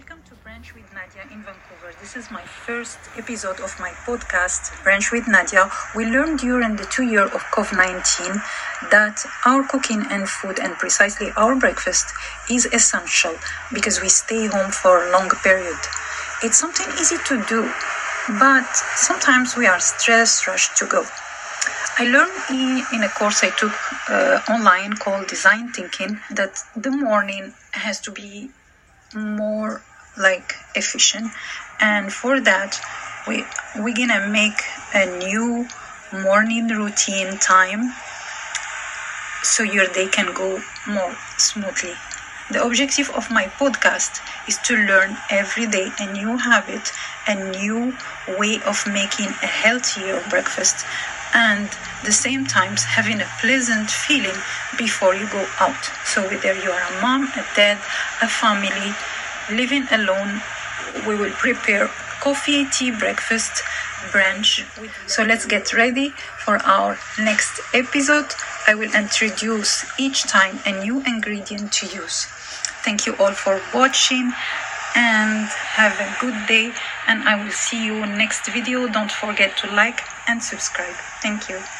Welcome to Brunch with Nadia in Vancouver. This is my first episode of my podcast, Brunch with Nadia. We learned during the two year of COVID 19 that our cooking and food, and precisely our breakfast, is essential because we stay home for a long period. It's something easy to do, but sometimes we are stressed, rushed to go. I learned in, in a course I took uh, online called Design Thinking that the morning has to be more like efficient. And for that we we're gonna make a new morning routine time so your day can go more smoothly. The objective of my podcast is to learn every day a new habit a new way of making a healthier breakfast and the same times having a pleasant feeling before you go out. So whether you are a mom a dad a family living alone we will prepare coffee tea breakfast brunch. So let's get ready for our next episode. I will introduce each time a new ingredient to use. Thank you all for watching and have a good day. And i will see you next video. Don't forget to like and subscribe. Thank you